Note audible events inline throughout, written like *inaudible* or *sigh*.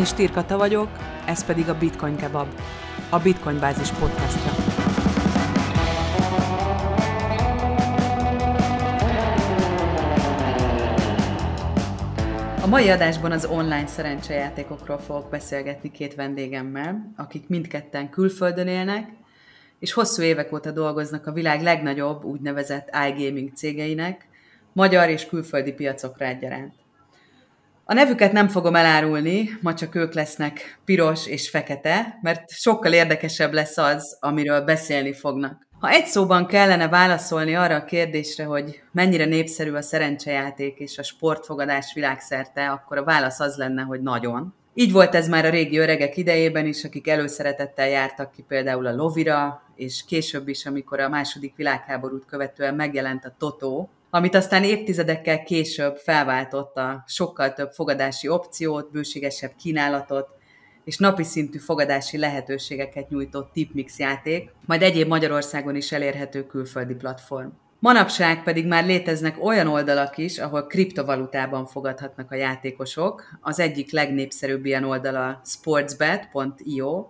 Én Stirkata vagyok, ez pedig a Bitcoin Kebab, a Bitcoin Bázis podcastja. A mai adásban az online szerencsejátékokról fogok beszélgetni két vendégemmel, akik mindketten külföldön élnek, és hosszú évek óta dolgoznak a világ legnagyobb úgynevezett iGaming cégeinek, magyar és külföldi piacokra egyaránt. A nevüket nem fogom elárulni, ma csak ők lesznek piros és fekete, mert sokkal érdekesebb lesz az, amiről beszélni fognak. Ha egy szóban kellene válaszolni arra a kérdésre, hogy mennyire népszerű a szerencsejáték és a sportfogadás világszerte, akkor a válasz az lenne, hogy nagyon. Így volt ez már a régi öregek idejében is, akik előszeretettel jártak ki például a lovira, és később is, amikor a második világháborút követően megjelent a Totó, amit aztán évtizedekkel később felváltotta sokkal több fogadási opciót, bőségesebb kínálatot, és napi szintű fogadási lehetőségeket nyújtott tipmix játék, majd egyéb Magyarországon is elérhető külföldi platform. Manapság pedig már léteznek olyan oldalak is, ahol kriptovalutában fogadhatnak a játékosok. Az egyik legnépszerűbb ilyen oldala sportsbet.io,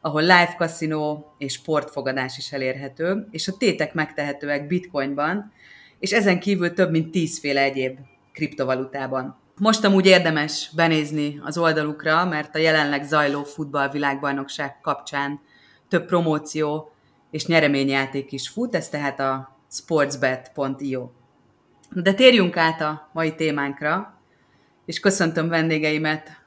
ahol live casino és sportfogadás is elérhető, és a tétek megtehetőek bitcoinban, és ezen kívül több mint tízféle egyéb kriptovalutában. Most amúgy érdemes benézni az oldalukra, mert a jelenleg zajló futballvilágbajnokság kapcsán több promóció és nyereményjáték is fut, ez tehát a sportsbet.io. De térjünk át a mai témánkra, és köszöntöm vendégeimet,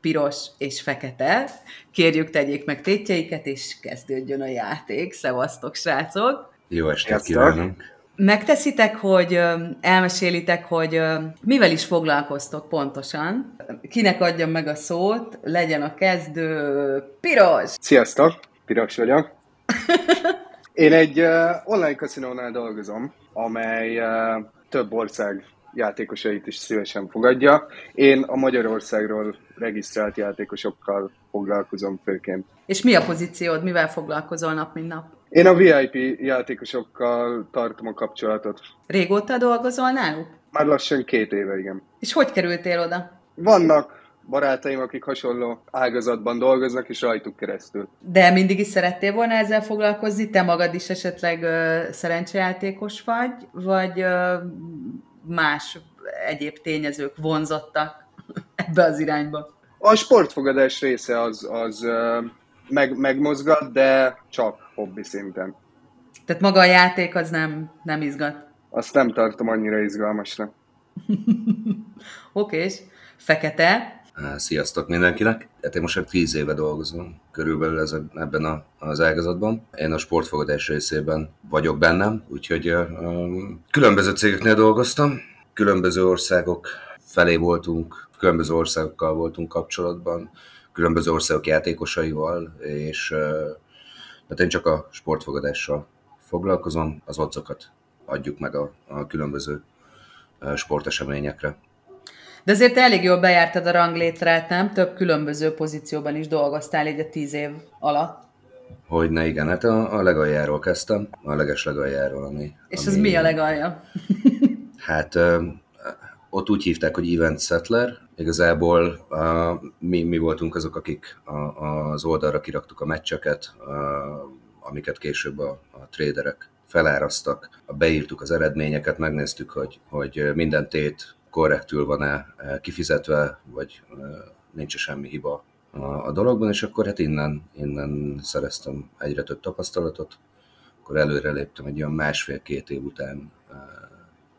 piros és fekete. Kérjük, tegyék meg tétjeiket, és kezdődjön a játék. Szevasztok, srácok! Jó estét kívánunk! Megteszitek, hogy elmesélitek, hogy mivel is foglalkoztok pontosan. Kinek adjam meg a szót, legyen a kezdő Piros! Sziasztok, Piros vagyok. *laughs* Én egy online kaszinónál dolgozom, amely több ország játékosait is szívesen fogadja. Én a Magyarországról regisztrált játékosokkal foglalkozom főként. És mi a pozíciód? Mivel foglalkozol nap, mint nap? Én a VIP játékosokkal tartom a kapcsolatot. Régóta dolgozol náluk? Már lassan két éve, igen. És hogy kerültél oda? Vannak barátaim, akik hasonló ágazatban dolgoznak, és rajtuk keresztül. De mindig is szerettél volna ezzel foglalkozni? Te magad is esetleg ö, szerencsejátékos vagy, vagy ö, más egyéb tényezők vonzottak *laughs* ebbe az irányba? A sportfogadás része az, az meg, megmozgat, de csak hobbi szinten. Tehát maga a játék az nem, nem izgat? Azt nem tartom annyira izgalmasnak. *laughs* Oké, és fekete? Sziasztok mindenkinek! Hát én most már tíz éve dolgozom körülbelül ez, ebben a, az ágazatban. Én a sportfogadás részében vagyok bennem, úgyhogy um, különböző cégeknél dolgoztam, különböző országok felé voltunk, különböző országokkal voltunk kapcsolatban, különböző országok játékosaival, és uh, hát én csak a sportfogadással foglalkozom, az odcokat adjuk meg a, a különböző sporteseményekre. De azért elég jól bejártad a ranglétrát, nem? Több különböző pozícióban is dolgoztál így a tíz év alatt. Hogyne, igen. Hát a, a legaljáról kezdtem, a leges legaljáról, ami... És ami, az mi a legalja? hát ott úgy hívták, hogy event settler. Igazából uh, mi, mi voltunk azok, akik a, az oldalra kiraktuk a meccseket, uh, amiket később a, a traderek feláraztak, beírtuk az eredményeket, megnéztük, hogy, hogy minden tét korrektül van-e kifizetve, vagy nincs semmi hiba a dologban, és akkor hát innen, innen szereztem egyre több tapasztalatot, akkor előre léptem egy olyan másfél-két év után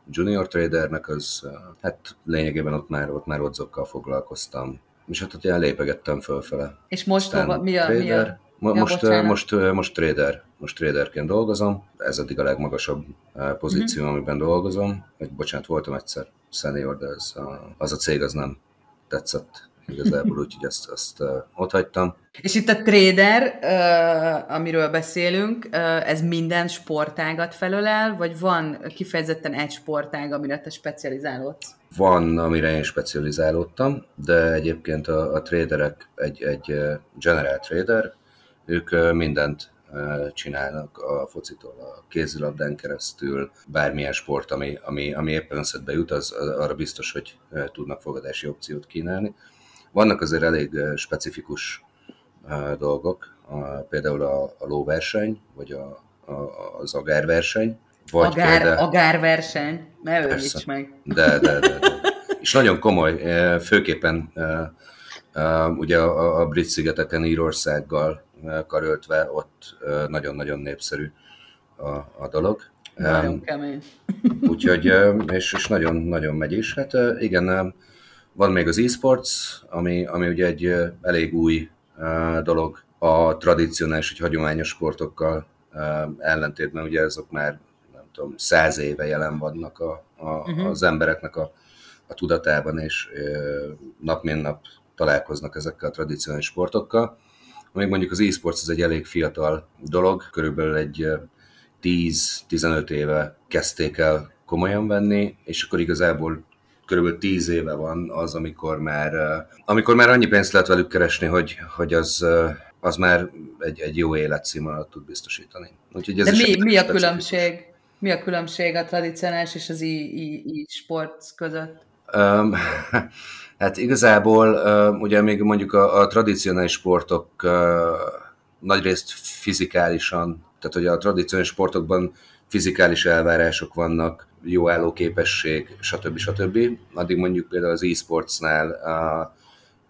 junior tradernek, az hát lényegében ott már, ott már odzokkal foglalkoztam, és hát ott ilyen lépegettem fölfele. És most hova, mi a, trader, mi a Ja, most, most, most, trader, most traderként dolgozom, ez eddig a legmagasabb pozíció, uh-huh. amiben dolgozom. Egy, bocsánat, voltam egyszer senior, de ez a, az a cég az nem tetszett igazából, úgyhogy ezt, ezt ott hagytam. És itt a trader, amiről beszélünk, ez minden sportágat felölel, vagy van kifejezetten egy sportág, amire te specializálódsz? Van, amire én specializálódtam, de egyébként a, a traderek egy, egy general trader, ők mindent csinálnak a focitól, a kézilabdán keresztül, bármilyen sport, ami, ami, ami éppen összetbe jut, az, arra biztos, hogy tudnak fogadási opciót kínálni. Vannak azért elég specifikus dolgok, például a, a lóverseny, vagy a, a, az agárverseny. Vagy Agár, például... agárverseny, ne öljíts meg. De, de, de, de. És nagyon komoly, főképpen ugye a, a brit szigeteken Írországgal karöltve, ott nagyon-nagyon népszerű a, a dolog. Nagyon kemény. Úgyhogy, és, és nagyon, nagyon megy is. Hát igen, van még az e-sports, ami, ami ugye egy elég új dolog a tradicionális, vagy hagyományos sportokkal ellentétben, ugye azok már nem tudom, száz éve jelen vannak a, a, uh-huh. az embereknek a, a tudatában, és nap mint nap találkoznak ezekkel a tradicionális sportokkal. Még mondjuk az e-sports az egy elég fiatal dolog, körülbelül egy 10-15 éve kezdték el komolyan venni, és akkor igazából körülbelül 10 éve van az, amikor már, amikor már annyi pénzt lehet velük keresni, hogy, hogy az, az már egy, egy jó életszínvonalat tud biztosítani. Úgyhogy ez De mi, mi a különbség? Mi a különbség a tradicionális és az e-sport között? Um, *laughs* hát igazából uh, ugye még mondjuk a, a tradicionális sportok uh, nagyrészt fizikálisan, tehát hogy a tradicionális sportokban fizikális elvárások vannak, jó állóképesség, stb. stb. Addig mondjuk például az e-sportsnál a,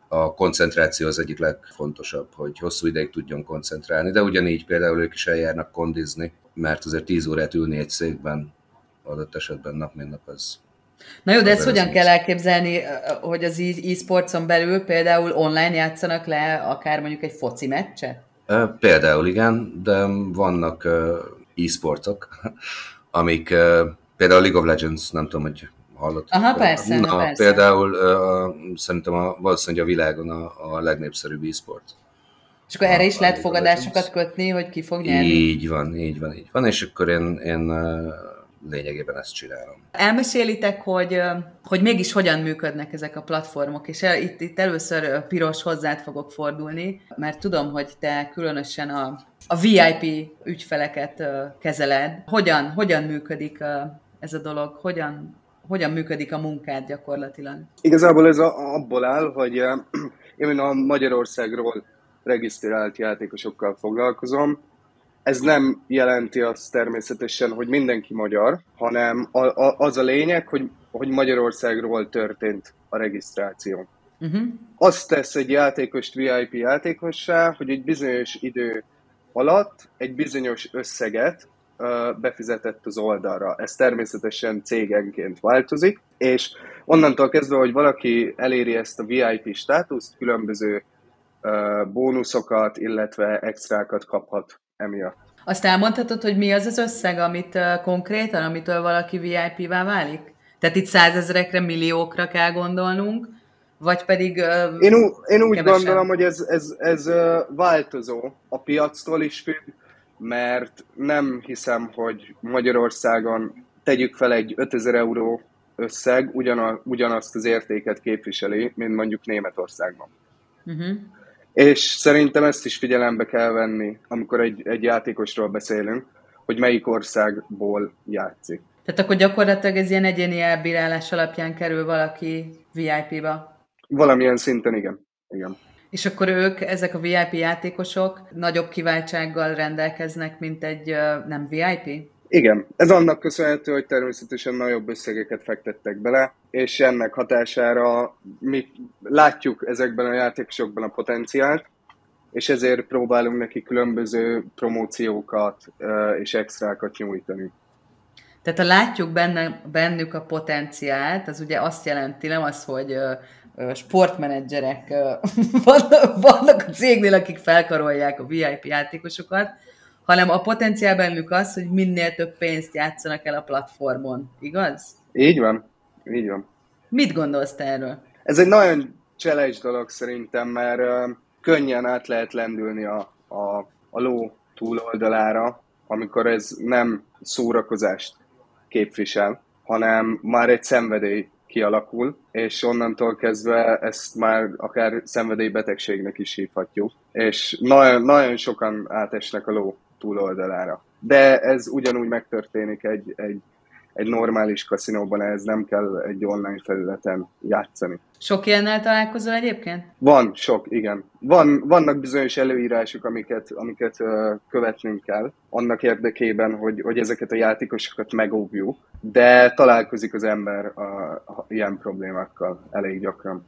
a koncentráció az egyik legfontosabb, hogy hosszú ideig tudjon koncentrálni, de ugyanígy például ők is eljárnak kondizni, mert azért 10 órát ülni egy székben adott esetben nap mint nap az Na jó, de ezt hogyan kell elképzelni, hogy az e-sportson belül például online játszanak le akár mondjuk egy foci meccset? Például igen, de vannak e-sportok, amik például League of Legends, nem tudom, hogy hallott. Aha, persze, na, persze. Például szerintem a, valószínűleg a világon a, a legnépszerűbb e-sport. És akkor erre is lehet fogadásokat kötni, hogy ki fog nyerni? Így van, így van, így van, és akkor én, én lényegében ezt csinálom. Elmesélitek, hogy, hogy mégis hogyan működnek ezek a platformok, és el, itt, itt először Piros hozzád fogok fordulni, mert tudom, hogy te különösen a, a VIP ügyfeleket kezeled. Hogyan, hogyan működik ez a dolog? Hogyan, hogyan működik a munkád gyakorlatilag? Igazából ez a, abból áll, hogy én a Magyarországról regisztrált játékosokkal foglalkozom, ez nem jelenti azt természetesen, hogy mindenki magyar, hanem a, a, az a lényeg, hogy, hogy Magyarországról történt a regisztráció. Uh-huh. Azt tesz egy játékost VIP játékossá, hogy egy bizonyos idő alatt egy bizonyos összeget befizetett az oldalra. Ez természetesen cégenként változik, és onnantól kezdve, hogy valaki eléri ezt a VIP státuszt, különböző bónuszokat, illetve extrákat kaphat emiatt. Azt elmondhatod, hogy mi az az összeg, amit konkrétan, amitől valaki VIP-vá válik? Tehát itt százezerekre, milliókra kell gondolnunk, vagy pedig uh, Én, ú- én úgy kevesen. gondolom, hogy ez, ez, ez uh, változó a piactól is függ, mert nem hiszem, hogy Magyarországon tegyük fel egy 5000 euró összeg ugyan, ugyanazt az értéket képviseli, mint mondjuk Németországban. Uh-huh. És szerintem ezt is figyelembe kell venni, amikor egy, egy játékosról beszélünk, hogy melyik országból játszik. Tehát akkor gyakorlatilag ez ilyen egyéni elbírálás alapján kerül valaki VIP-ba? Valamilyen szinten igen. igen. És akkor ők, ezek a VIP játékosok nagyobb kiváltsággal rendelkeznek, mint egy nem VIP? Igen, ez annak köszönhető, hogy természetesen nagyobb összegeket fektettek bele, és ennek hatására mi látjuk ezekben a játékosokban a potenciált, és ezért próbálunk neki különböző promóciókat és extrákat nyújtani. Tehát ha látjuk benne, bennük a potenciált, az ugye azt jelenti, nem az, hogy sportmenedzserek *laughs* vannak a cégnél, akik felkarolják a VIP játékosokat, hanem a potenciál bennük az, hogy minél több pénzt játszanak el a platformon, igaz? Így van, így van. Mit gondolsz te erről? Ez egy nagyon challenge dolog szerintem, mert könnyen át lehet lendülni a, a, a ló túloldalára, amikor ez nem szórakozást képvisel, hanem már egy szenvedély kialakul, és onnantól kezdve ezt már akár szenvedélybetegségnek is hívhatjuk. És nagyon, nagyon sokan átesnek a ló túloldalára. De ez ugyanúgy megtörténik egy, egy, egy normális kaszinóban ez nem kell egy online felületen játszani. Sok ilyennel találkozol egyébként? Van, sok, igen. Van, vannak bizonyos előírások, amiket, amiket uh, követnünk kell, annak érdekében, hogy, hogy ezeket a játékosokat megóvjuk, de találkozik az ember a, a, ilyen problémákkal elég gyakran.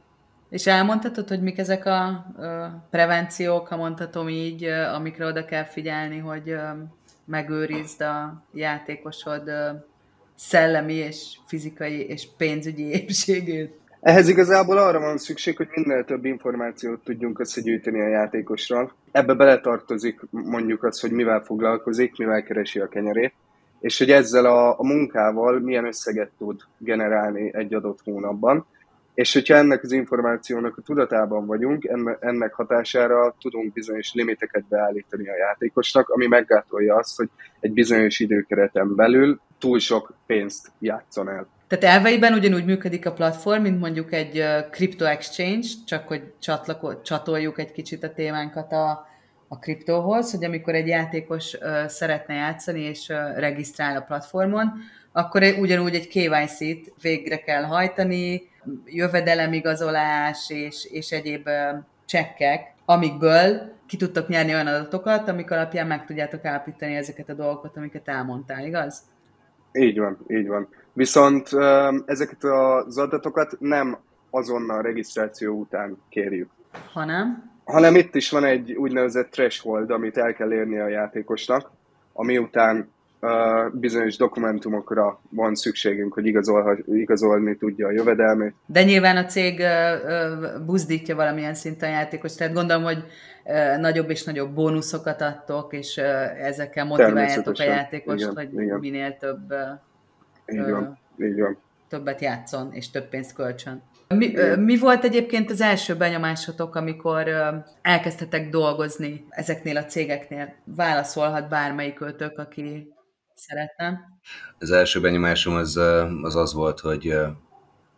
És elmondhatod, hogy mik ezek a a prevenciók, ha mondhatom így, amikre oda kell figyelni, hogy megőrizd a játékosod szellemi és fizikai és pénzügyi *laughs* épségét? Ehhez igazából arra van szükség, hogy minél több információt tudjunk összegyűjteni a játékosról. Ebbe beletartozik mondjuk az, hogy mivel foglalkozik, mivel keresi a kenyerét, és hogy ezzel a, a munkával milyen összeget tud generálni egy adott hónapban. És hogyha ennek az információnak a tudatában vagyunk, ennek hatására tudunk bizonyos limiteket beállítani a játékosnak, ami meggátolja azt, hogy egy bizonyos időkereten belül túl sok pénzt játszon el. Tehát elveiben ugyanúgy működik a platform, mint mondjuk egy crypto exchange, csak hogy csatlako- csatoljuk egy kicsit a témánkat a, a kriptóhoz, hogy amikor egy játékos uh, szeretne játszani és uh, regisztrál a platformon, akkor ugyanúgy egy KYC-t végre kell hajtani, jövedelemigazolás és, és egyéb uh, csekkek, amikből ki tudtok nyerni olyan adatokat, amik alapján meg tudjátok állapítani ezeket a dolgokat, amiket elmondtál, igaz? Így van, így van. Viszont ezeket az adatokat nem azonnal regisztráció után kérjük. Hanem? Hanem itt is van egy úgynevezett threshold, amit el kell érni a játékosnak, ami után bizonyos dokumentumokra van szükségünk, hogy igazol, igazolni tudja a jövedelmét. De nyilván a cég buzdítja valamilyen szinten a játékos, tehát gondolom, hogy nagyobb és nagyobb bónuszokat adtok, és ezekkel motiváljátok a játékost, igen, hogy igen. minél több így van, így van. többet játszon, és több pénzt kölcsön. Mi, mi volt egyébként az első benyomásotok, amikor elkezdtetek dolgozni ezeknél a cégeknél? Válaszolhat bármelyik ötök, aki szeretne. Az első benyomásom az az, az volt, hogy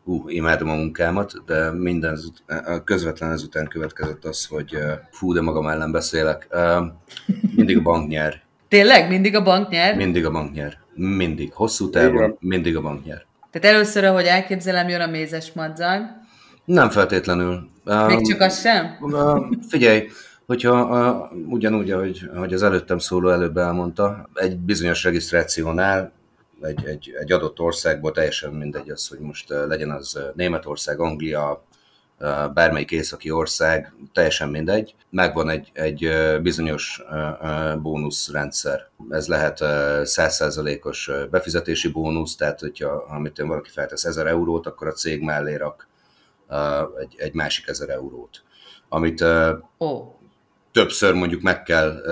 hú, imádom a munkámat, de minden közvetlen ezután következett az, hogy fú, de magam ellen beszélek. Mindig a bank nyer. Tényleg? Mindig a bank nyer? Mindig a bank nyer. Mindig. Hosszú távon mindig a bank nyer. Tehát először, ahogy elképzelem, jön a mézes madzag. Nem feltétlenül. Még csak az sem? Figyelj, hogyha uh, ugyanúgy, ahogy, ahogy az előttem szóló előbb elmondta, egy bizonyos regisztrációnál egy, egy, egy adott országból teljesen mindegy az, hogy most legyen az Németország, Anglia, bármelyik északi ország, teljesen mindegy. Megvan egy, egy bizonyos bónuszrendszer. Ez lehet 100%-os befizetési bónusz, tehát hogyha amit valaki feltesz 1000 eurót, akkor a cég mellé rak egy, egy másik 1000 eurót. Amit oh többször mondjuk meg kell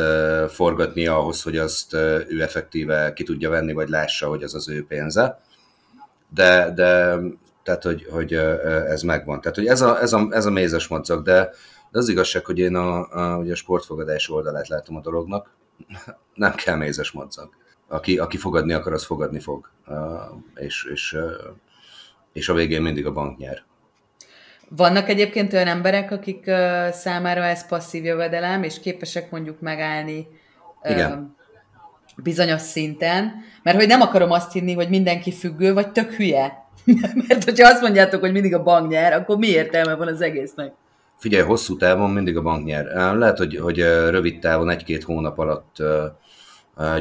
forgatni ahhoz, hogy azt ő effektíve ki tudja venni, vagy lássa, hogy az az ő pénze. De, de tehát, hogy, hogy uh, ez megvan. Tehát, hogy ez a, ez a, ez a mézes madzag, de, de az igazság, hogy én a, a, ugye a sportfogadás oldalát látom a dolognak, *laughs* nem kell mézes madzag. Aki, aki fogadni akar, az fogadni fog. És, és, és a végén mindig a bank nyer. Vannak egyébként olyan emberek, akik uh, számára ez passzív jövedelem, és képesek mondjuk megállni uh, bizonyos szinten, mert hogy nem akarom azt hinni, hogy mindenki függő, vagy tök hülye. *laughs* mert hogyha azt mondjátok, hogy mindig a bank nyer, akkor mi értelme van az egésznek? Figyelj, hosszú távon mindig a bank nyer. Lehet, hogy, hogy rövid távon, egy-két hónap alatt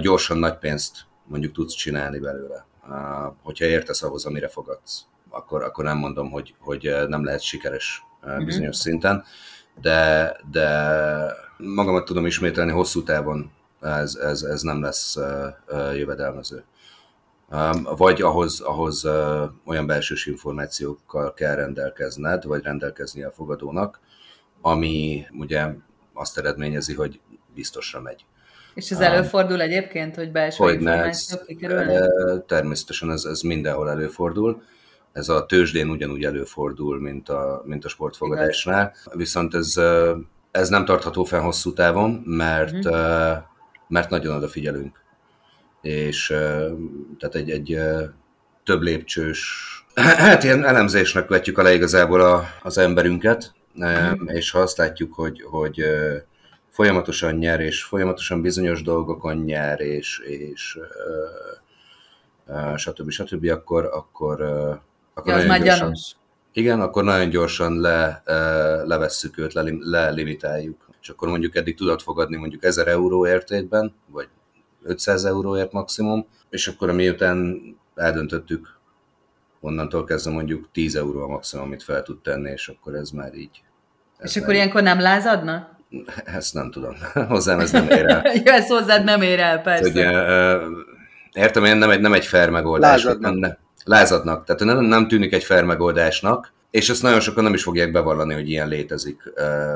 gyorsan nagy pénzt mondjuk tudsz csinálni belőle, hogyha értesz ahhoz, amire fogadsz akkor, akkor nem mondom, hogy, hogy eh, nem lehet sikeres mm-hmm. bizonyos szinten, de, de magamat tudom ismételni, hosszú távon ez, ez, ez nem lesz uh, jövedelmező. Vagy ahhoz, ahhoz olyan belsős információkkal kell rendelkezned, vagy rendelkezni a fogadónak, ami ugye azt eredményezi, hogy biztosra megy. És ez előfordul egyébként, hogy belső információk kikerülnek? Természetesen ez, ez mindenhol előfordul ez a tőzsdén ugyanúgy előfordul, mint a, mint a sportfogadásnál. Viszont ez, ez nem tartható fel hosszú távon, mert, uh-huh. mert nagyon odafigyelünk. És tehát egy, egy több lépcsős, *clears throat* hát ilyen elemzésnek vetjük alá igazából a, az emberünket, uh-huh. és ha azt látjuk, hogy, hogy folyamatosan nyer, és folyamatosan bizonyos dolgokon nyer, és, és stb. stb., akkor, akkor, akkor ja, nagyon gyorsan, igen, akkor nagyon gyorsan le, levesszük őt, le, lelimitáljuk. És akkor mondjuk eddig tudott fogadni mondjuk 1000 euró értékben, vagy 500 euróért maximum, és akkor miután eldöntöttük, onnantól kezdve mondjuk 10 euró a maximum, amit fel tud tenni, és akkor ez már így. Ez és akkor így... ilyenkor nem lázadna? *laughs* Ezt nem tudom. *laughs* Hozzám ez nem ér el. *laughs* Jó, ez hozzád nem ér el, persze. Hogy, értem, én nem egy, nem egy fair megoldás. Lázadnak. Nem, lázadnak. Tehát nem, nem tűnik egy fair megoldásnak, és ezt nagyon sokan nem is fogják bevallani, hogy ilyen létezik,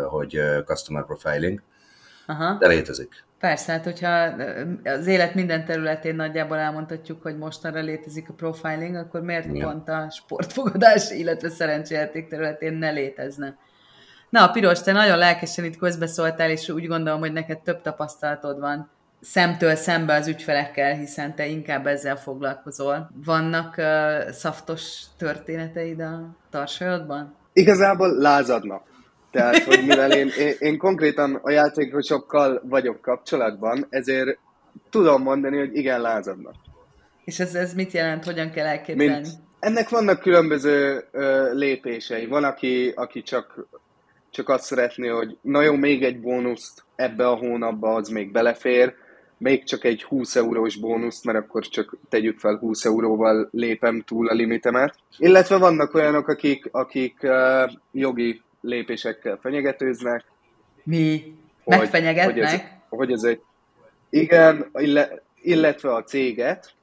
hogy customer profiling, Aha. de létezik. Persze, hát hogyha az élet minden területén nagyjából elmondhatjuk, hogy mostanra létezik a profiling, akkor miért Igen. pont a sportfogadás, illetve szerencsejáték területén ne létezne? Na, Piros, te nagyon lelkesen itt közbeszóltál, és úgy gondolom, hogy neked több tapasztalatod van szemtől szembe az ügyfelekkel, hiszen te inkább ezzel foglalkozol. Vannak uh, szaftos történeteid a tarsajodban? Igazából lázadnak. Tehát, hogy mivel én, én, én konkrétan a játékosokkal vagyok kapcsolatban, ezért tudom mondani, hogy igen, lázadnak. És ez, ez mit jelent, hogyan kell elképzelni? Mint, ennek vannak különböző ö, lépései. Van, aki, aki csak, csak azt szeretné, hogy na jó, még egy bónuszt ebbe a hónapba, az még belefér, még csak egy 20 eurós bónuszt, mert akkor csak tegyük fel 20 euróval lépem túl a limitemet. Illetve vannak olyanok, akik, akik uh, jogi lépésekkel fenyegetőznek. Mi? Hogy, Megfenyegetnek? Hogy ez, hogy ez egy... Igen, illetve a céget,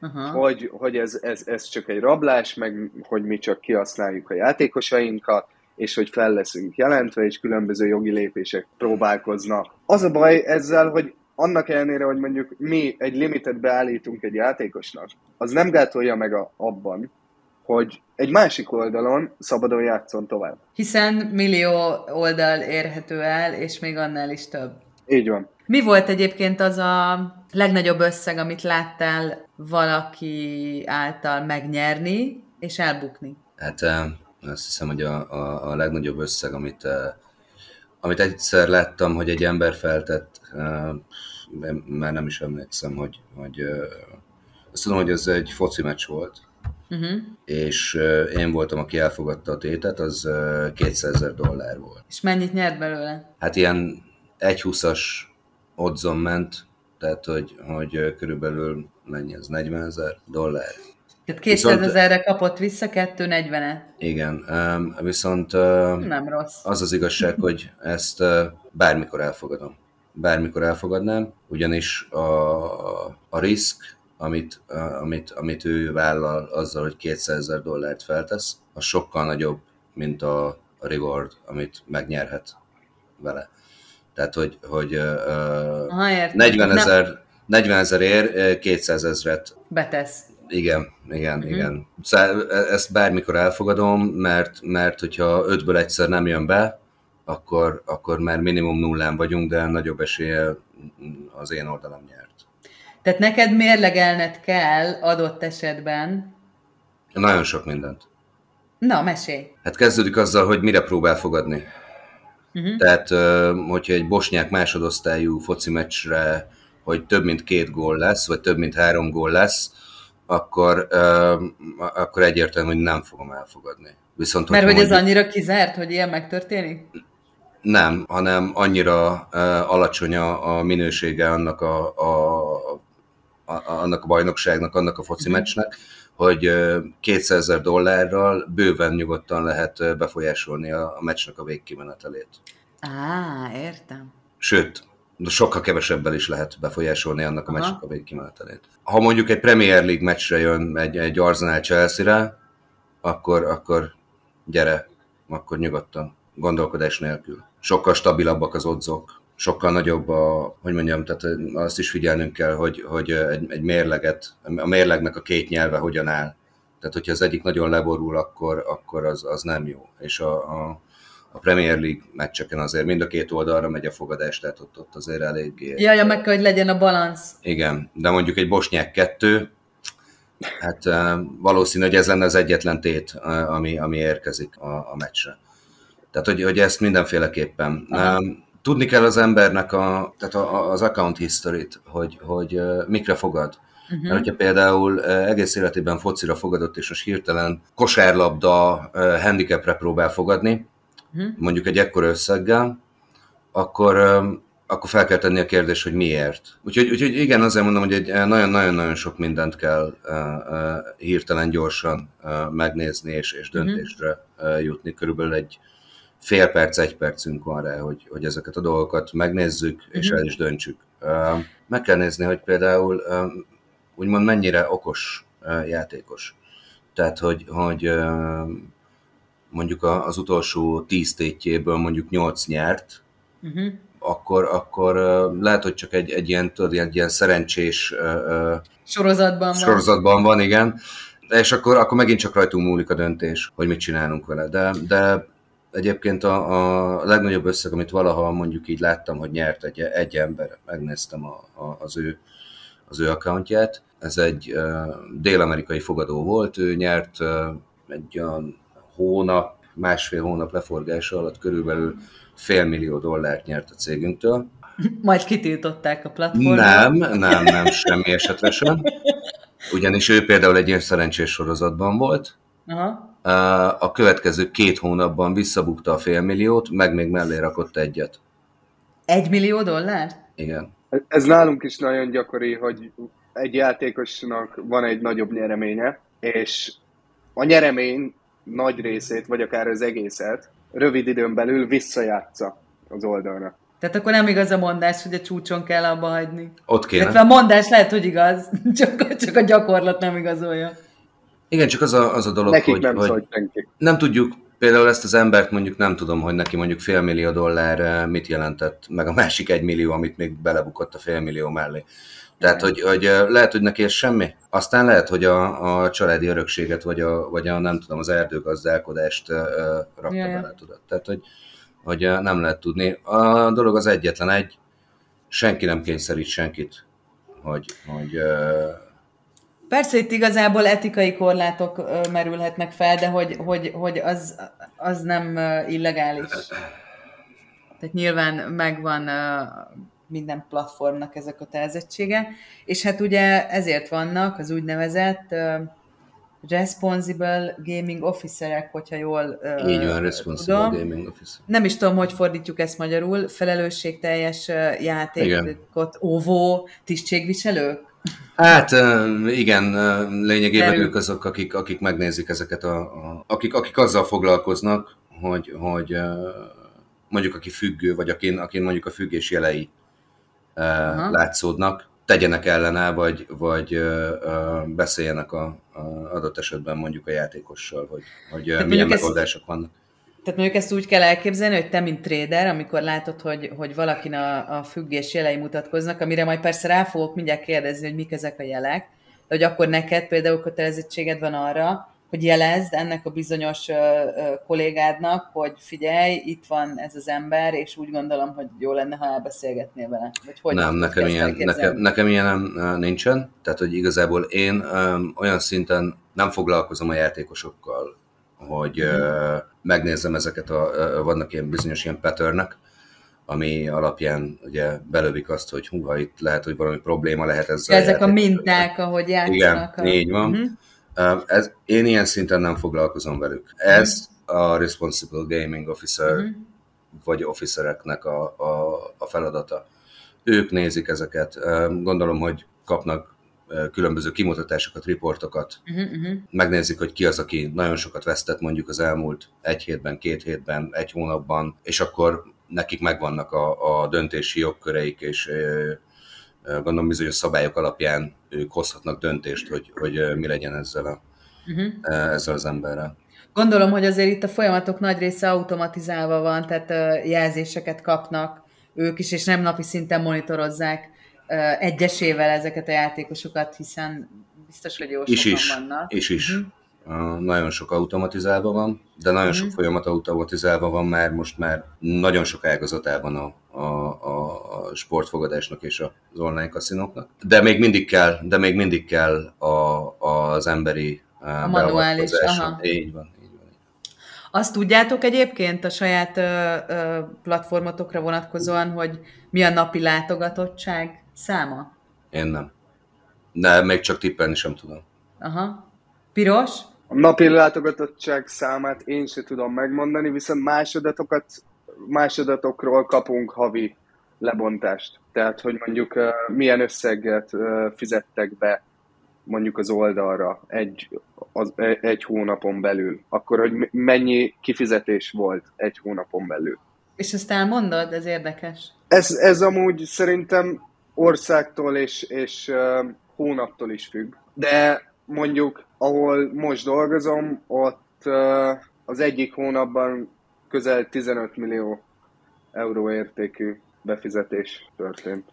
uh-huh. hogy, hogy ez, ez, ez csak egy rablás, meg hogy mi csak kihasználjuk a játékosainkat, és hogy fel leszünk jelentve, és különböző jogi lépések próbálkoznak. Az a baj ezzel, hogy annak ellenére, hogy mondjuk mi egy limitet beállítunk egy játékosnak, az nem gátolja meg a, abban, hogy egy másik oldalon szabadon játszon tovább. Hiszen millió oldal érhető el, és még annál is több. Így van. Mi volt egyébként az a legnagyobb összeg, amit láttál valaki által megnyerni és elbukni? Hát azt hiszem, hogy a, a, a legnagyobb összeg, amit, amit egyszer láttam, hogy egy ember feltett, már nem is emlékszem, hogy, hogy azt tudom, hogy ez egy foci meccs volt, uh-huh. és én voltam, aki elfogadta a tétet, az 200 ezer dollár volt. És mennyit nyert belőle? Hát ilyen 1,20-as oddzon ment, tehát hogy, hogy körülbelül mennyi ez, 40 ezer dollár. Tehát 200 ezerre kapott vissza, 240-et. Igen, viszont nem rossz. az az igazság, hogy ezt bármikor elfogadom. Bármikor elfogadnám, ugyanis a, a risk amit, amit, amit ő vállal azzal, hogy 200 ezer dollárt feltesz, az sokkal nagyobb, mint a, a reward, amit megnyerhet vele. Tehát, hogy, hogy Aha, 40 ezer 40 ezer ér, 200 ezret betesz. Igen, igen, uh-huh. igen. Szóval ezt bármikor elfogadom, mert, mert hogyha ötből egyszer nem jön be, akkor, akkor már minimum nullán vagyunk, de nagyobb esélye az én oldalam nyer. Tehát neked mérlegelned kell adott esetben. Nagyon sok mindent. Na, mesélj. Hát kezdődik azzal, hogy mire próbál fogadni. Uh-huh. Tehát, hogyha egy bosnyák másodosztályú foci meccsre, hogy több mint két gól lesz, vagy több mint három gól lesz, akkor, akkor egyértelmű, hogy nem fogom elfogadni. Viszont, Mert hogy mondjuk, ez annyira kizárt, hogy ilyen megtörténik? Nem, hanem annyira alacsony a, a minősége annak a, a annak a bajnokságnak, annak a foci mhm. meccsnek, hogy 200 ezer dollárral bőven nyugodtan lehet befolyásolni a, a meccsnek a végkimenetelét. Á, értem. Sőt, sokkal kevesebbel is lehet befolyásolni annak a Aha. meccsnek a végkimenetelét. Ha mondjuk egy Premier League meccsre jön egy, egy Arsenal Chelsea-re, akkor, akkor gyere, akkor nyugodtan, gondolkodás nélkül. Sokkal stabilabbak az odzok, sokkal nagyobb a, hogy mondjam, tehát azt is figyelnünk kell, hogy, hogy egy, egy mérleget, a mérlegnek a két nyelve hogyan áll. Tehát, hogyha az egyik nagyon leborul, akkor, akkor az, az nem jó. És a, a, a Premier League meccseken azért mind a két oldalra megy a fogadás, tehát ott, ott azért eléggé... Jaj, meg kell, hogy legyen a balansz. Igen, de mondjuk egy bosnyák kettő, hát valószínű, hogy ez lenne az egyetlen tét, ami, ami érkezik a, a meccsre. Tehát, hogy, hogy ezt mindenféleképpen. Aha tudni kell az embernek a, tehát a, az account history hogy, hogy mikre fogad. Uh-huh. Mert hogyha például egész életében focira fogadott, és most hirtelen kosárlabda handicapre próbál fogadni, uh-huh. mondjuk egy ekkor összeggel, akkor, akkor fel kell tenni a kérdést, hogy miért. Úgyhogy, úgyhogy igen, azért mondom, hogy egy nagyon-nagyon-nagyon sok mindent kell hirtelen gyorsan megnézni és, és mhm. döntésre uh-huh. jutni. Körülbelül egy fél perc, egy percünk van rá, hogy, hogy ezeket a dolgokat megnézzük, és uh-huh. el is döntsük. Meg kell nézni, hogy például úgymond mennyire okos játékos. Tehát, hogy, hogy mondjuk az utolsó tíz tétjéből mondjuk nyolc nyert, uh-huh. akkor, akkor lehet, hogy csak egy, egy ilyen, tudod, egy ilyen szerencsés sorozatban, sorozatban van. van, igen. És akkor, akkor megint csak rajtunk múlik a döntés, hogy mit csinálunk vele. De, de egyébként a, a legnagyobb összeg, amit valaha mondjuk így láttam, hogy nyert egy, egy ember, megnéztem a, a, az ő az ő accountját. Ez egy uh, dél-amerikai fogadó volt, ő nyert uh, egy olyan hónap, másfél hónap leforgása alatt körülbelül fél millió dollárt nyert a cégünktől. Majd kitiltották a platformot. Nem, nem, nem, semmi esetre sem. Ugyanis ő például egy ilyen szerencsés sorozatban volt. Aha. A következő két hónapban visszabukta a félmilliót, meg még mellé rakott egyet. Egy millió dollár? Igen. Ez nálunk is nagyon gyakori, hogy egy játékosnak van egy nagyobb nyereménye, és a nyeremény nagy részét, vagy akár az egészet rövid időn belül visszajátsza az oldalnak. Tehát akkor nem igaz a mondás, hogy a csúcson kell abba hagyni. Ott kéne. Tehát a mondás lehet, hogy igaz, *laughs* csak, csak a gyakorlat nem igazolja. Igen, csak az a, az a dolog, Nekik hogy, nem, hogy nem tudjuk, például ezt az embert mondjuk nem tudom, hogy neki mondjuk félmillió dollár eh, mit jelentett, meg a másik egy millió, amit még belebukott a félmillió mellé. Tehát, hogy, hogy eh, lehet, hogy neki ez semmi. Aztán lehet, hogy a, a családi örökséget, vagy a, vagy a nem tudom, az erdőgazdálkodást uh, rakta yeah. bele, tudod. Tehát, hogy, hogy nem lehet tudni. A dolog az egyetlen egy, senki nem kényszerít senkit, hogy, hogy uh, Persze itt igazából etikai korlátok merülhetnek fel, de hogy, hogy, hogy az, az nem illegális. Tehát nyilván megvan minden platformnak ez a kötelezettsége, és hát ugye ezért vannak az úgynevezett responsible gaming officerek, hogyha jól Így van, responsible tudom. gaming officer. Nem is tudom, hogy fordítjuk ezt magyarul, felelősségteljes játékot óvó tisztségviselők? Hát igen, lényegében ők azok, akik, akik megnézik ezeket a, a akik, akik azzal foglalkoznak, hogy, hogy mondjuk aki függő, vagy akin, akin mondjuk a függés jelei Aha. látszódnak, tegyenek ellene, vagy, vagy beszéljenek a, a adott esetben mondjuk a játékossal, hogy, hogy milyen megoldások ezt... vannak. Tehát mondjuk ezt úgy kell elképzelni, hogy te, mint trader, amikor látod, hogy, hogy valakin a, a függés jelei mutatkoznak, amire majd persze rá fogok mindjárt kérdezni, hogy mik ezek a jelek, de hogy akkor neked például kötelezettséged van arra, hogy jelezd ennek a bizonyos ö, ö, kollégádnak, hogy figyelj, itt van ez az ember, és úgy gondolom, hogy jó lenne, ha elbeszélgetnél vele. Vagy hogy nem, nekem ilyen, nekem, nekem ilyen nem, nincsen. Tehát, hogy igazából én ö, olyan szinten nem foglalkozom a játékosokkal, hogy uh, megnézzem ezeket, a, vannak ilyen bizonyos ilyen patternnek, ami alapján ugye belövik azt, hogy húha, itt lehet, hogy valami probléma lehet ezzel. Ezek a, a minták, ahogy játszanak. Igen, a... így van. Uh-huh. Ez, én ilyen szinten nem foglalkozom velük. Ez uh-huh. a Responsible Gaming Officer, uh-huh. vagy officereknek a, a, a feladata. Ők nézik ezeket. Gondolom, hogy kapnak különböző kimutatásokat, riportokat, uh-huh, uh-huh. megnézik, hogy ki az, aki nagyon sokat vesztett mondjuk az elmúlt egy hétben, két hétben, egy hónapban, és akkor nekik megvannak a, a döntési jogköreik, és gondolom bizonyos szabályok alapján ők hozhatnak döntést, hogy, hogy mi legyen ezzel, a, uh-huh. ezzel az emberrel. Gondolom, hogy azért itt a folyamatok nagy része automatizálva van, tehát jelzéseket kapnak ők is, és nem napi szinten monitorozzák egyesével ezeket a játékosokat, hiszen biztos, hogy jó is sokan is, vannak. És is. Uh-huh. Uh, nagyon sok automatizálva van, de nagyon uh-huh. sok folyamat automatizálva van már most már nagyon sok ágazatában a, a, a sportfogadásnak és az online kaszinóknak. De még mindig kell, de még mindig kell a, az emberi uh, a manuális, aha. Így van. Azt tudjátok egyébként a saját ö, ö, platformotokra vonatkozóan, hogy mi a napi látogatottság száma? Én nem. De még csak tippelni sem tudom. Aha. Piros? A napi látogatottság számát én se tudom megmondani, viszont másodatokat, másodatokról kapunk havi lebontást. Tehát, hogy mondjuk uh, milyen összeget uh, fizettek be mondjuk az oldalra egy, az, egy hónapon belül. Akkor, hogy mennyi kifizetés volt egy hónapon belül. És ezt elmondod? Ez érdekes. Ez, ez amúgy szerintem országtól és, és hónaptól is függ. De mondjuk, ahol most dolgozom, ott az egyik hónapban közel 15 millió euró értékű befizetés történt.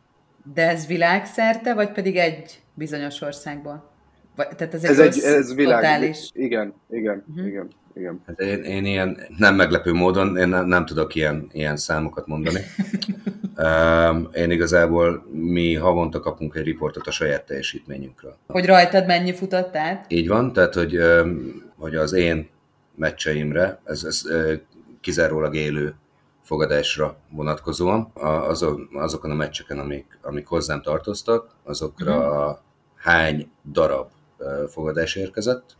De ez világszerte, vagy pedig egy bizonyos országból? Vagy, tehát ez, ez egy, ez világ, totális... Igen, igen, uh-huh. igen. Igen. Hát én, én ilyen nem meglepő módon, én nem, nem tudok ilyen, ilyen számokat mondani. *laughs* um, én igazából mi havonta kapunk egy riportot a saját teljesítményünkről. Hogy rajtad mennyi futott át? Így van, tehát hogy, um, hogy az én meccseimre, ez, ez uh, kizárólag élő fogadásra vonatkozóan, azon, azokon a meccseken, amik, amik hozzám tartoztak, azokra uh-huh. hány darab fogadás érkezett,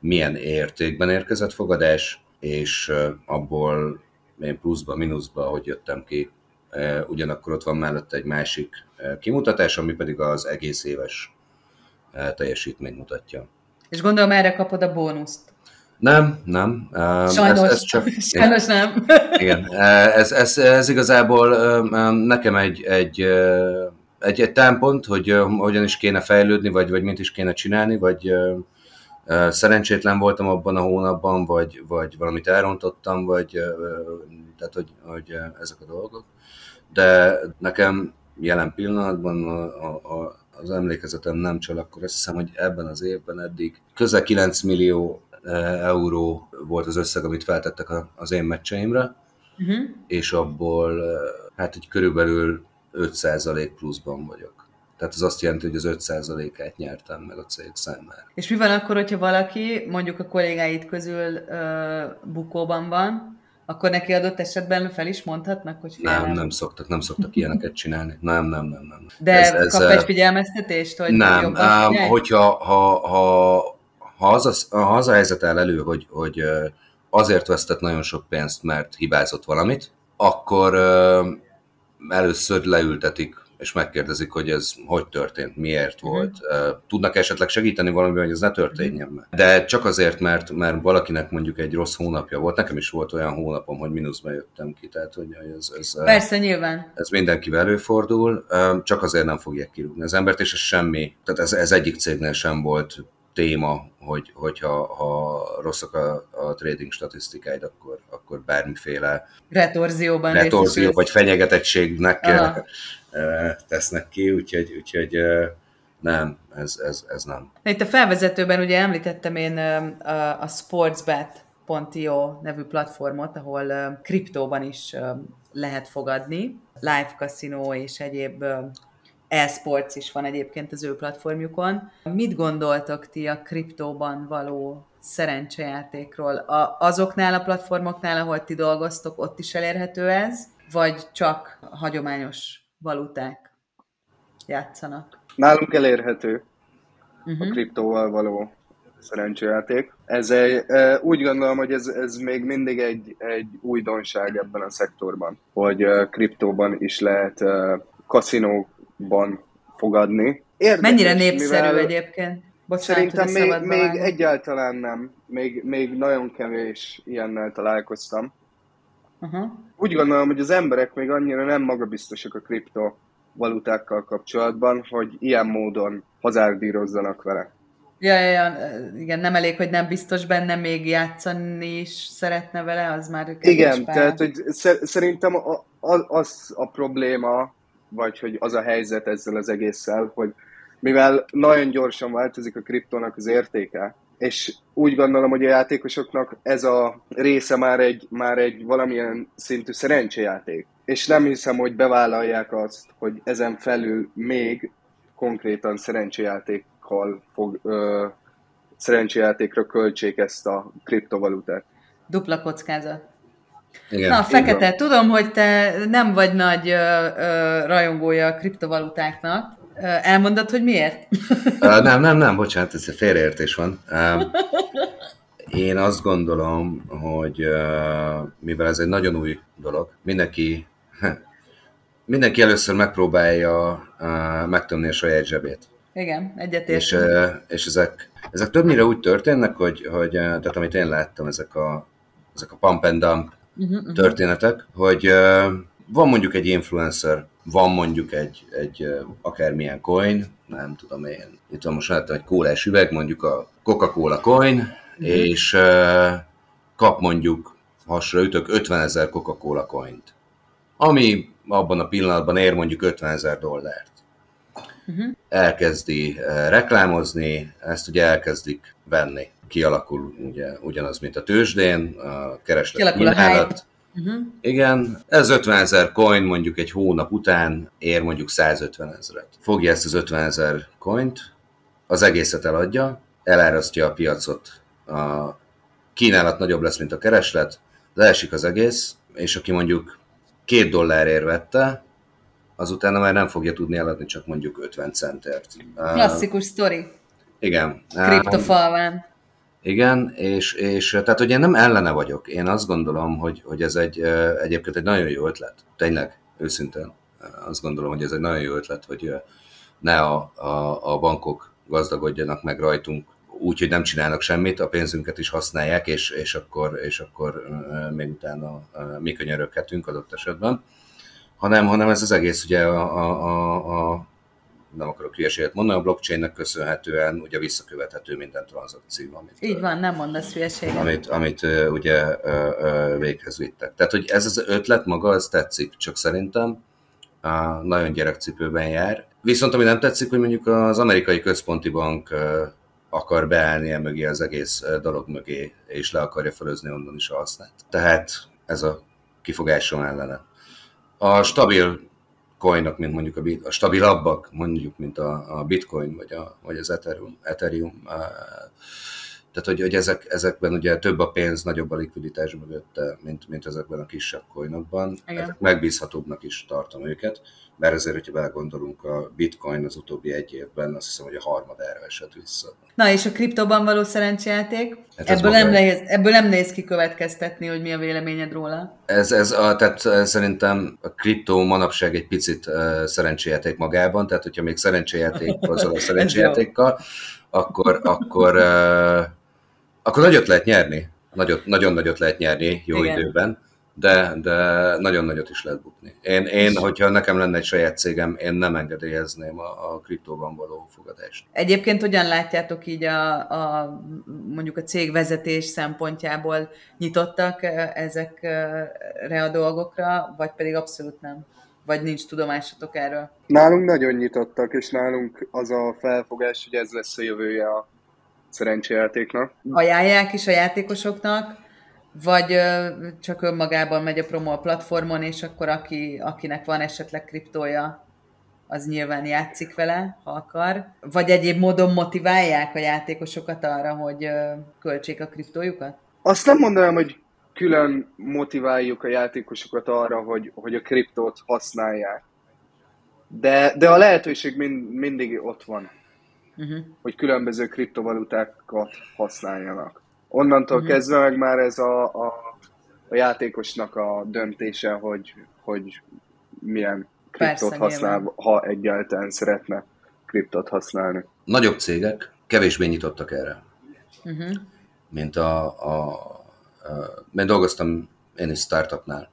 milyen értékben érkezett fogadás, és abból én pluszba, mínuszba, hogy jöttem ki. Ugyanakkor ott van mellette egy másik kimutatás, ami pedig az egész éves teljesítményt mutatja. És gondolom erre kapod a bónuszt. Nem, nem. Sajnos, ez, ez csak, *laughs* sajnos nem. Igen, ez, ez, ez igazából nekem egy, egy, egy, egy támpont, hogy hogyan is kéne fejlődni, vagy, vagy mint is kéne csinálni, vagy szerencsétlen voltam abban a hónapban, vagy, vagy valamit elrontottam, vagy tehát, hogy, hogy ezek a dolgok. De nekem jelen pillanatban a, a, az emlékezetem nem csal, akkor azt hiszem, hogy ebben az évben eddig közel 9 millió euró volt az összeg, amit feltettek az én meccseimre, uh-huh. és abból hát egy körülbelül 5% pluszban vagyok. Tehát az azt jelenti, hogy az 5%-át nyertem meg a cég számára. És mi van akkor, hogyha valaki mondjuk a kollégáid közül uh, bukóban van, akkor neki adott esetben fel is mondhatnak, hogy félem. Nem, nem szoktak, nem szoktak ilyeneket csinálni. Nem, nem, nem, nem. De ez, ez, kap egy figyelmeztetést, hogy Nem, um, hogyha ha, ha, ha, az a, ha az a helyzet áll elő, hogy, hogy azért vesztett nagyon sok pénzt, mert hibázott valamit, akkor először leültetik és megkérdezik, hogy ez hogy történt, miért mhm. volt. Tudnak esetleg segíteni valamiben, hogy ez ne történjen meg. De csak azért, mert, mert valakinek mondjuk egy rossz hónapja volt, nekem is volt olyan hónapom, hogy mínuszba jöttem ki, tehát hogy ez, ez, Persze, nyilván. Ez mindenkivel előfordul, csak azért nem fogják kirúgni az embert, és ez semmi, tehát ez, ez egyik cégnél sem volt téma, hogy, hogyha ha rosszak a, a trading statisztikáid, akkor, akkor bármiféle retorzióban retorzió vagy fenyegetettségnek Aha. tesznek ki, úgyhogy, úgyhogy nem, ez, ez, ez nem. Itt a felvezetőben ugye említettem én a, a sportsbet.io nevű platformot, ahol kriptóban is lehet fogadni, live casino és egyéb e-sports is van egyébként az ő platformjukon. Mit gondoltok ti a kriptóban való szerencsejátékról? A, azoknál a platformoknál, ahol ti dolgoztok, ott is elérhető ez, vagy csak hagyományos valuták játszanak? Nálunk elérhető uh-huh. a mhm. kriptóval való szerencsejáték. Ez egy, úgy gondolom, hogy ez, ez még mindig egy, egy újdonság ebben a szektorban, hogy kriptóban is lehet kaszinóban fogadni. Érdekes, Mennyire népszerű mivel egyébként? Bocsánat, Szerintem még, még egyáltalán nem. Még, még nagyon kevés ilyennel találkoztam. Uh-huh. Úgy gondolom, hogy az emberek még annyira nem magabiztosak a kriptovalutákkal kapcsolatban, hogy ilyen módon hazárdírozzanak vele. Ja, ja, ja, igen, nem elég, hogy nem biztos benne, még játszani is szeretne vele, az már Igen, pár. tehát hogy szerintem az a probléma, vagy hogy az a helyzet ezzel az egésszel, hogy mivel nagyon gyorsan változik a kriptónak az értéke, és úgy gondolom, hogy a játékosoknak ez a része már egy, már egy valamilyen szintű szerencsejáték. És nem hiszem, hogy bevállalják azt, hogy ezen felül még konkrétan szerencsejátékkal fog, ö, szerencsejátékra költsék ezt a kriptovalutát. Dupla kockázat. Igen, Na, Fekete, tudom, hogy te nem vagy nagy ö, ö, rajongója a kriptovalutáknak, Elmondod, hogy miért? nem, nem, nem, bocsánat, ez félreértés van. Én azt gondolom, hogy mivel ez egy nagyon új dolog, mindenki, mindenki először megpróbálja megtömni a saját zsebét. Igen, egyetértünk. És, és ezek, ezek többnyire úgy történnek, hogy, hogy tehát amit én láttam, ezek a, ezek a pump and dump uh-huh, uh-huh. történetek, hogy van mondjuk egy influencer, van mondjuk egy, egy akármilyen coin, nem tudom én, itt van most láttam egy kólás üveg, mondjuk a Coca-Cola coin, uh-huh. és kap mondjuk, hasra ütök, 50 ezer Coca-Cola coint, ami abban a pillanatban ér mondjuk 50 ezer dollárt. Uh-huh. Elkezdi reklámozni, ezt ugye elkezdik venni. Kialakul ugye ugyanaz, mint a tőzsdén, a kereslet kínálat. Uh-huh. Igen, ez 50 ezer coin mondjuk egy hónap után ér mondjuk 150 ezeret. Fogja ezt az 50 ezer coint, az egészet eladja, elárasztja a piacot, a kínálat nagyobb lesz, mint a kereslet, leesik az egész, és aki mondjuk két dollárért vette, azután már nem fogja tudni eladni csak mondjuk 50 centért. Klasszikus sztori. Igen. Kriptofalván. Igen, és, és tehát, hogy én nem ellene vagyok. Én azt gondolom, hogy, hogy ez egy, egyébként egy nagyon jó ötlet. Tényleg, őszintén. Azt gondolom, hogy ez egy nagyon jó ötlet, hogy ne a, a, a bankok gazdagodjanak meg rajtunk úgy, hogy nem csinálnak semmit, a pénzünket is használják, és, és akkor, és akkor még utána mi könyöröghetünk adott esetben. Hanem, hanem ez az egész ugye a, a, a, nem akarok hülyeséget mondani, a blockchainnek köszönhetően ugye visszakövethető minden tranzakció, amit, Így van, nem mondasz hülyeséget. Amit, amit ugye véghez vittek. Tehát, hogy ez az ötlet maga, ez tetszik, csak szerintem nagyon gyerekcipőben jár. Viszont ami nem tetszik, hogy mondjuk az amerikai központi bank akar beállni el mögé az egész dolog mögé, és le akarja felőzni onnan is a hasznát. Tehát ez a kifogásom ellene. A stabil coinok, mint mondjuk a, a stabilabbak, mondjuk, mint a, a bitcoin, vagy, a, vagy az Ethereum, Ethereum tehát, hogy, hogy ezek, ezekben ugye több a pénz, nagyobb a likviditás mögötte, mint, mint ezekben a kisebb coinokban. Ezek megbízhatóbbnak is tartom őket, mert ezért, hogyha belegondolunk, a bitcoin az utóbbi egy évben azt hiszem, hogy a harmadára esett vissza. Na és a kriptóban való szerencsejáték? Hát ebből, nem nehéz, ebből nem nehéz kikövetkeztetni, hogy mi a véleményed róla. Ez, ez a, tehát szerintem a kriptó manapság egy picit uh, szerencsejáték magában, tehát hogyha még szerencsejáték azzal a *laughs* szerencsejátékkal, akkor, akkor, uh, akkor nagyot lehet nyerni. Nagyot, nagyon nagyot lehet nyerni jó Igen. időben de, de nagyon nagyot is lehet bukni. Én, én, hogyha nekem lenne egy saját cégem, én nem engedélyezném a, a kriptóban való fogadást. Egyébként hogyan látjátok így a, a mondjuk a cégvezetés szempontjából nyitottak ezekre a dolgokra, vagy pedig abszolút nem? Vagy nincs tudomásotok erről? Nálunk nagyon nyitottak, és nálunk az a felfogás, hogy ez lesz a jövője a szerencsejátéknak. Ajánlják is a játékosoknak, vagy csak önmagában megy a promo a platformon, és akkor aki, akinek van esetleg kriptója, az nyilván játszik vele, ha akar. Vagy egyéb módon motiválják a játékosokat arra, hogy költsék a kriptójukat? Azt nem mondanám, hogy külön motiváljuk a játékosokat arra, hogy, hogy a kriptót használják. De, de a lehetőség mind, mindig ott van, uh-huh. hogy különböző kriptovalutákat használjanak. Onnantól uh-huh. kezdve meg már ez a, a, a játékosnak a döntése, hogy, hogy milyen kriptot Persze, használ, nyilván. ha egyáltalán szeretne kriptot használni. Nagyobb cégek kevésbé nyitottak erre. Uh-huh. Mint a, a, a... Mert dolgoztam én is startupnál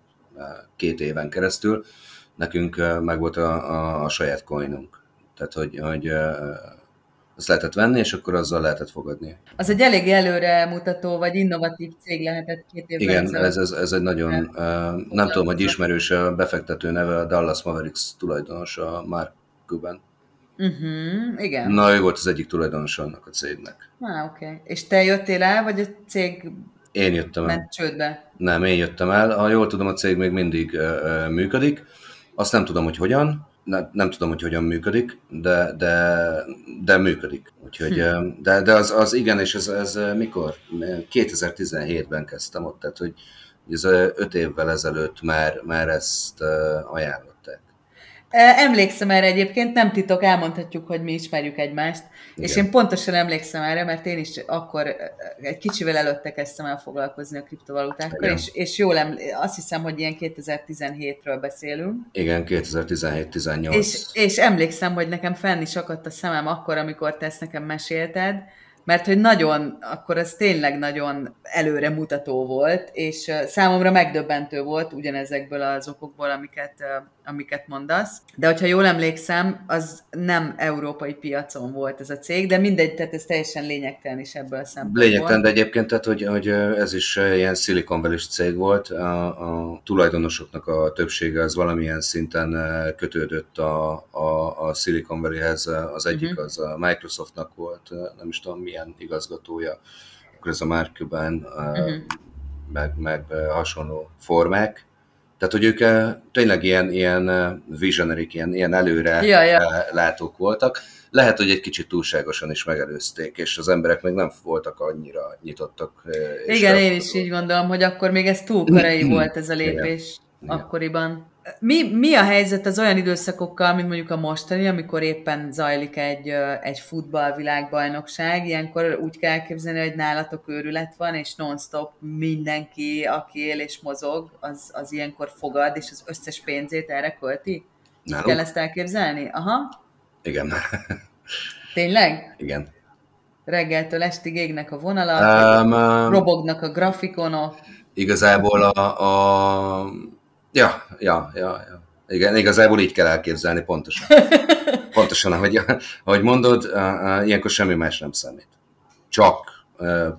két éven keresztül, nekünk meg volt a, a, a saját coinunk. Tehát, hogy, hogy azt lehetett venni, és akkor azzal lehetett fogadni. Az egy elég előre mutató, vagy innovatív cég lehetett két évvel Igen, ez, ez, ez egy nagyon, uh, nem tudom, hogy ismerős a befektető neve, a Dallas Mavericks tulajdonosa Mark Cuban. Uh-huh, igen. Na, ő volt az egyik tulajdonosa annak a cégnek. Ah, oké. Okay. És te jöttél el, vagy a cég én jöttem el. Ment csődbe? Nem, én jöttem el. Ha jól tudom, a cég még mindig uh, működik. Azt nem tudom, hogy hogyan, ne, nem tudom, hogy hogyan működik, de, de, de működik. Úgyhogy, hm. de, de az, az igen, és ez, ez mikor? 2017-ben kezdtem ott, tehát hogy ez öt évvel ezelőtt már, már ezt ajánlották. Emlékszem erre egyébként, nem titok, elmondhatjuk, hogy mi ismerjük egymást. Igen. És én pontosan emlékszem erre, mert én is akkor egy kicsivel előtte kezdtem el foglalkozni a kriptovalutákkal, és, és jól eml- azt hiszem, hogy ilyen 2017-ről beszélünk. Igen, 2017-18. És, és emlékszem, hogy nekem fenn is akadt a szemem akkor, amikor te ezt nekem mesélted, mert hogy nagyon, akkor ez tényleg nagyon előre mutató volt, és számomra megdöbbentő volt ugyanezekből az okokból, amiket, amiket mondasz. De hogyha jól emlékszem, az nem európai piacon volt ez a cég, de mindegy, tehát ez teljesen lényegtelen is ebből a szempontból. Lényegtelen, de egyébként, tehát, hogy, hogy ez is ilyen valley cég volt, a, a tulajdonosoknak a többsége az valamilyen szinten kötődött a, a, a Silicon Valley-hez, az egyik uh-huh. az a Microsoftnak volt, nem is tudom milyen igazgatója, akkor ez a Mark Cuban, uh-huh. meg, meg hasonló formák, tehát, hogy ők tényleg ilyen, ilyen visionary ilyen, ilyen előre ja, ja. látók voltak. Lehet, hogy egy kicsit túlságosan is megelőzték, és az emberek még nem voltak annyira nyitottak. Igen, én is így gondolom, hogy akkor még ez túl korai *clears throat* volt ez a lépés Igen. akkoriban. Mi, mi a helyzet az olyan időszakokkal, mint mondjuk a mostani, amikor éppen zajlik egy, egy futballvilágbajnokság, ilyenkor úgy kell elképzelni, hogy nálatok őrület van, és non-stop mindenki, aki él és mozog, az, az ilyenkor fogad, és az összes pénzét erre költi? Nálunk? Kell ezt elképzelni? Aha. Igen. Tényleg? Igen. Reggeltől estig égnek a vonalak, um, robognak a grafikonok. Igazából a, a Ja, ja, ja, ja. Igen, igazából így kell elképzelni, pontosan. *laughs* Pontosan, ahogy, ahogy mondod, ilyenkor semmi más nem számít. Csak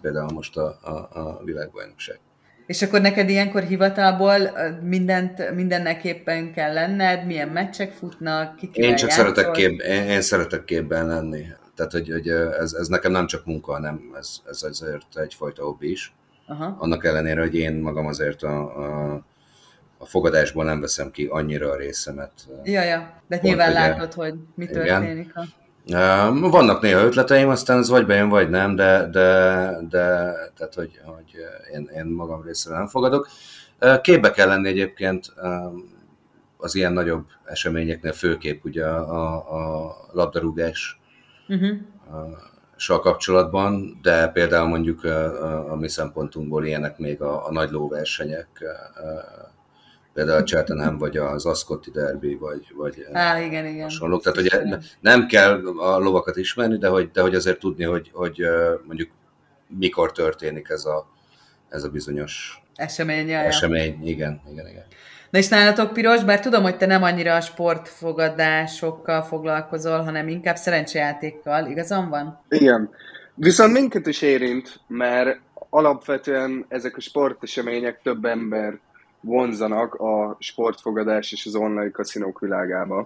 például most a, a, a világbajnokság. És akkor neked ilyenkor hivatalból mindent, mindenneképpen kell lenned, milyen meccsek futnak, ki én csak játszol? szeretek kép, én, én szeretek képben lenni. Tehát, hogy, hogy ez, ez nekem nem csak munka, hanem ez, ez azért egyfajta hobbi is. Aha. Annak ellenére, hogy én magam azért a, a a fogadásból nem veszem ki annyira a részemet. Ja, ja, de Pont, nyilván ugye, látod, hogy mi történik. Igen. A... Vannak néha ötleteim, aztán ez vagy bejön, vagy nem, de, de, de tehát, hogy, hogy én, én magam részéről nem fogadok. Képbe kell lenni egyébként az ilyen nagyobb eseményeknél, főképp ugye a, a labdarúgás uh-huh. a, kapcsolatban, de például mondjuk a, a mi szempontunkból ilyenek még a, a nagy lóversenyek, például a Cheltenham, vagy az Ascotti derby, vagy, vagy Á, igen, igen. hasonlók. Tehát, hogy nem kell a lovakat ismerni, de hogy, de hogy azért tudni, hogy, hogy mondjuk mikor történik ez a, ez a bizonyos esemény. Jaj. Esemény, igen, igen, igen. Na és nálatok piros, bár tudom, hogy te nem annyira a sportfogadásokkal foglalkozol, hanem inkább szerencsejátékkal, igazam van? Igen. Viszont minket is érint, mert alapvetően ezek a sportesemények több ember vonzanak a sportfogadás és az online kaszinók világába.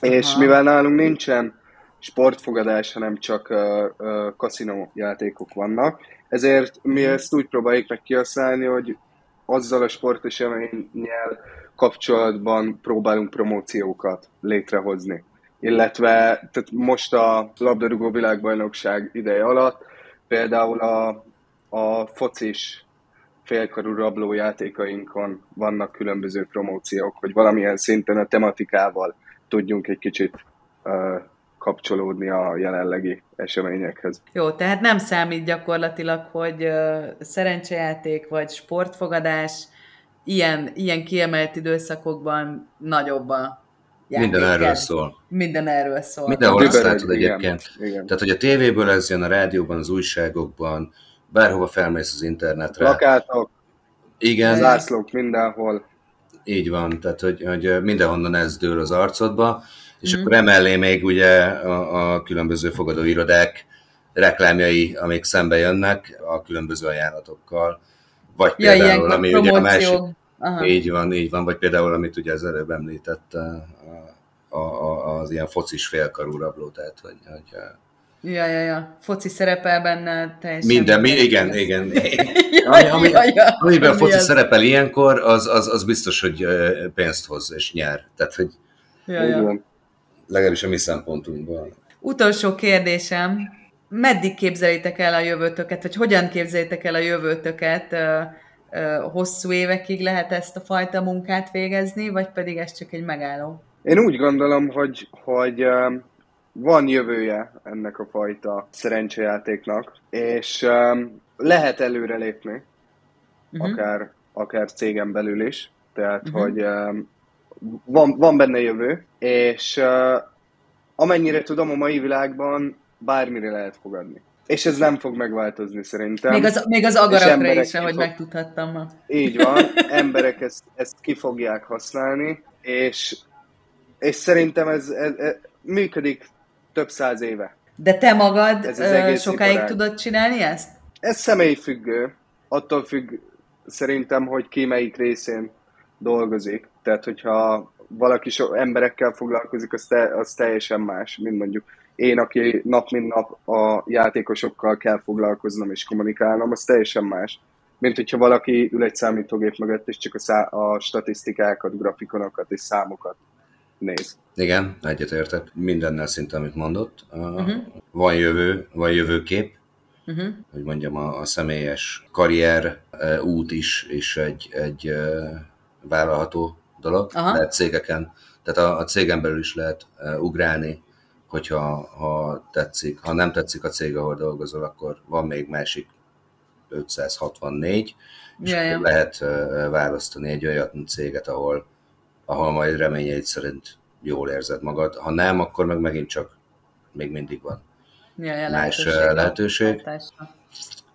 Aha. És mivel nálunk nincsen sportfogadás, hanem csak uh, uh, kaszinó játékok vannak, ezért mi hmm. ezt úgy próbáljuk meg kihasználni, hogy azzal a sporteseménnyel kapcsolatban próbálunk promóciókat létrehozni. Illetve tehát most a labdarúgó világbajnokság ideje alatt például a, a focis félkarú rabló játékainkon vannak különböző promóciók, hogy valamilyen szinten a tematikával tudjunk egy kicsit uh, kapcsolódni a jelenlegi eseményekhez. Jó, tehát nem számít gyakorlatilag, hogy uh, szerencsejáték vagy sportfogadás ilyen, ilyen kiemelt időszakokban nagyobb a Minden erről szól. Minden erről szól. Mindenhol azt látod egyébként. Igen. Tehát, hogy a tévéből ez jön, a rádióban, az újságokban, bárhova felmész az internetre. Plakátok, igen. zászlók mindenhol. Így van, tehát hogy, hogy mindenhonnan ez dől az arcodba, és mm. akkor emellé még ugye a, a különböző fogadóirodák reklámjai, amik szembe jönnek a különböző ajánlatokkal, vagy ja, például, ami promóció. ugye a másik, Aha. így van, így van, vagy például, amit ugye az előbb említett, a, a, a, az ilyen focis félkarú rabló, tehát hogy, hogy Ja, ja, ja. Foci szerepel benne teljesen. Minden, mi, igen, igen. *laughs* ja, ami, ami, ja, ja. Amiben a foci szerepel ilyenkor, az, az, az biztos, hogy pénzt hoz és nyer. Tehát, hogy ja, ja. legalábbis a mi szempontunkból. Utolsó kérdésem. Meddig képzelitek el a jövőtöket, vagy hogyan képzelitek el a jövőtöket hosszú évekig lehet ezt a fajta munkát végezni, vagy pedig ez csak egy megálló? Én úgy gondolom, hogy, hogy van jövője ennek a fajta szerencsejátéknak, és lehet előrelépni, uh-huh. akár, akár cégen belül is. Tehát, uh-huh. hogy van, van benne jövő, és amennyire tudom, a mai világban bármire lehet fogadni. És ez nem fog megváltozni szerintem. Még az, még az agarakra is, ahogy fog... megtudhattam ma. Így van, emberek ezt, ezt ki fogják használni, és, és szerintem ez, ez, ez működik több száz éve. De te magad ez az sokáig iparág. tudod csinálni ezt? Ez személy függő. Attól függ szerintem, hogy ki melyik részén dolgozik. Tehát, hogyha valaki so, emberekkel foglalkozik, az, te, az teljesen más, mint mondjuk én, aki nap mint nap a játékosokkal kell foglalkoznom és kommunikálnom, az teljesen más. Mint hogyha valaki ül egy számítógép mögött, és csak a, szá- a statisztikákat, grafikonokat és számokat néz. Igen, egyetértek. Mindennel szinte, amit mondott. Uh-huh. Van jövő, van jövőkép, uh-huh. hogy mondjam, a, a személyes karrier uh, út is, is egy, egy uh, vállalható dolog. Aha. Lehet cégeken, tehát a, a cégen belül is lehet uh, ugrálni, hogyha ha tetszik. Ha nem tetszik a cég, ahol dolgozol, akkor van még másik 564, és Jaja. lehet választani egy olyan céget, ahol, ahol majd reményeid szerint jól érzed magad. Ha nem, akkor meg megint csak még mindig van Jaja, más lehetőség. lehetőség.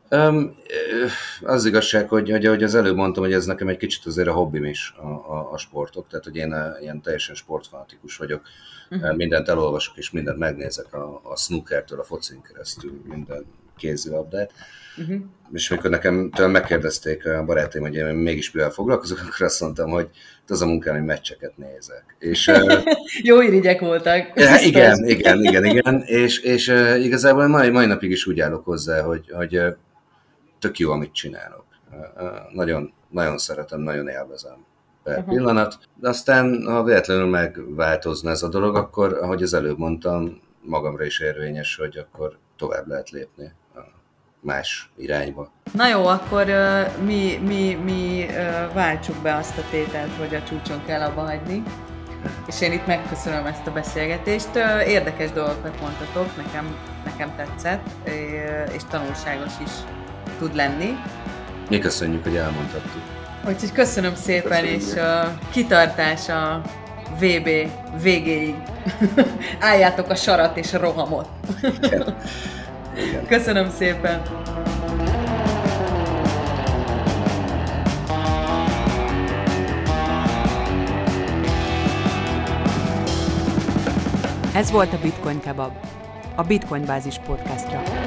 Um, az igazság, hogy, hogy, hogy az előbb mondtam, hogy ez nekem egy kicsit azért a hobbim is a, a, a sportok, tehát hogy én ilyen teljesen sportfanatikus vagyok, uh-huh. mindent elolvasok és mindent megnézek a, a snookertől, a focin keresztül, minden kézilabdát. Uh-huh. És mikor nekem tőlem megkérdezték a barátaim, hogy én mégis mivel foglalkozok, *laughs* akkor azt mondtam, hogy az a munkám, hogy meccseket nézek. És, *laughs* Jó irigyek voltak. Ja, igen, igen, igen, *laughs* igen, és, és uh, igazából mai, mai napig is úgy állok hozzá, hogy, hogy uh, tök jó, amit csinálok. Uh, nagyon, nagyon szeretem, nagyon élvezem per uh-huh. pillanat, de aztán, ha véletlenül megváltozna ez a dolog, akkor, ahogy az előbb mondtam, magamra is érvényes, hogy akkor tovább lehet lépni más irányba. Na jó, akkor uh, mi, mi, mi uh, váltsuk be azt a tételt, hogy a csúcson kell abba hagyni. És én itt megköszönöm ezt a beszélgetést. Uh, érdekes dolgokat mondtatok, nekem, nekem tetszett, és tanulságos is tud lenni. Mi köszönjük, hogy elmondhattuk. Úgyhogy köszönöm szépen, köszönjük. és a kitartás a VB végéig. *laughs* Álljátok a sarat és a rohamot. Igen. *laughs* Igen. Köszönöm szépen! Ez volt a Bitcoin Kebab, a Bitcoin Bázis podcastja.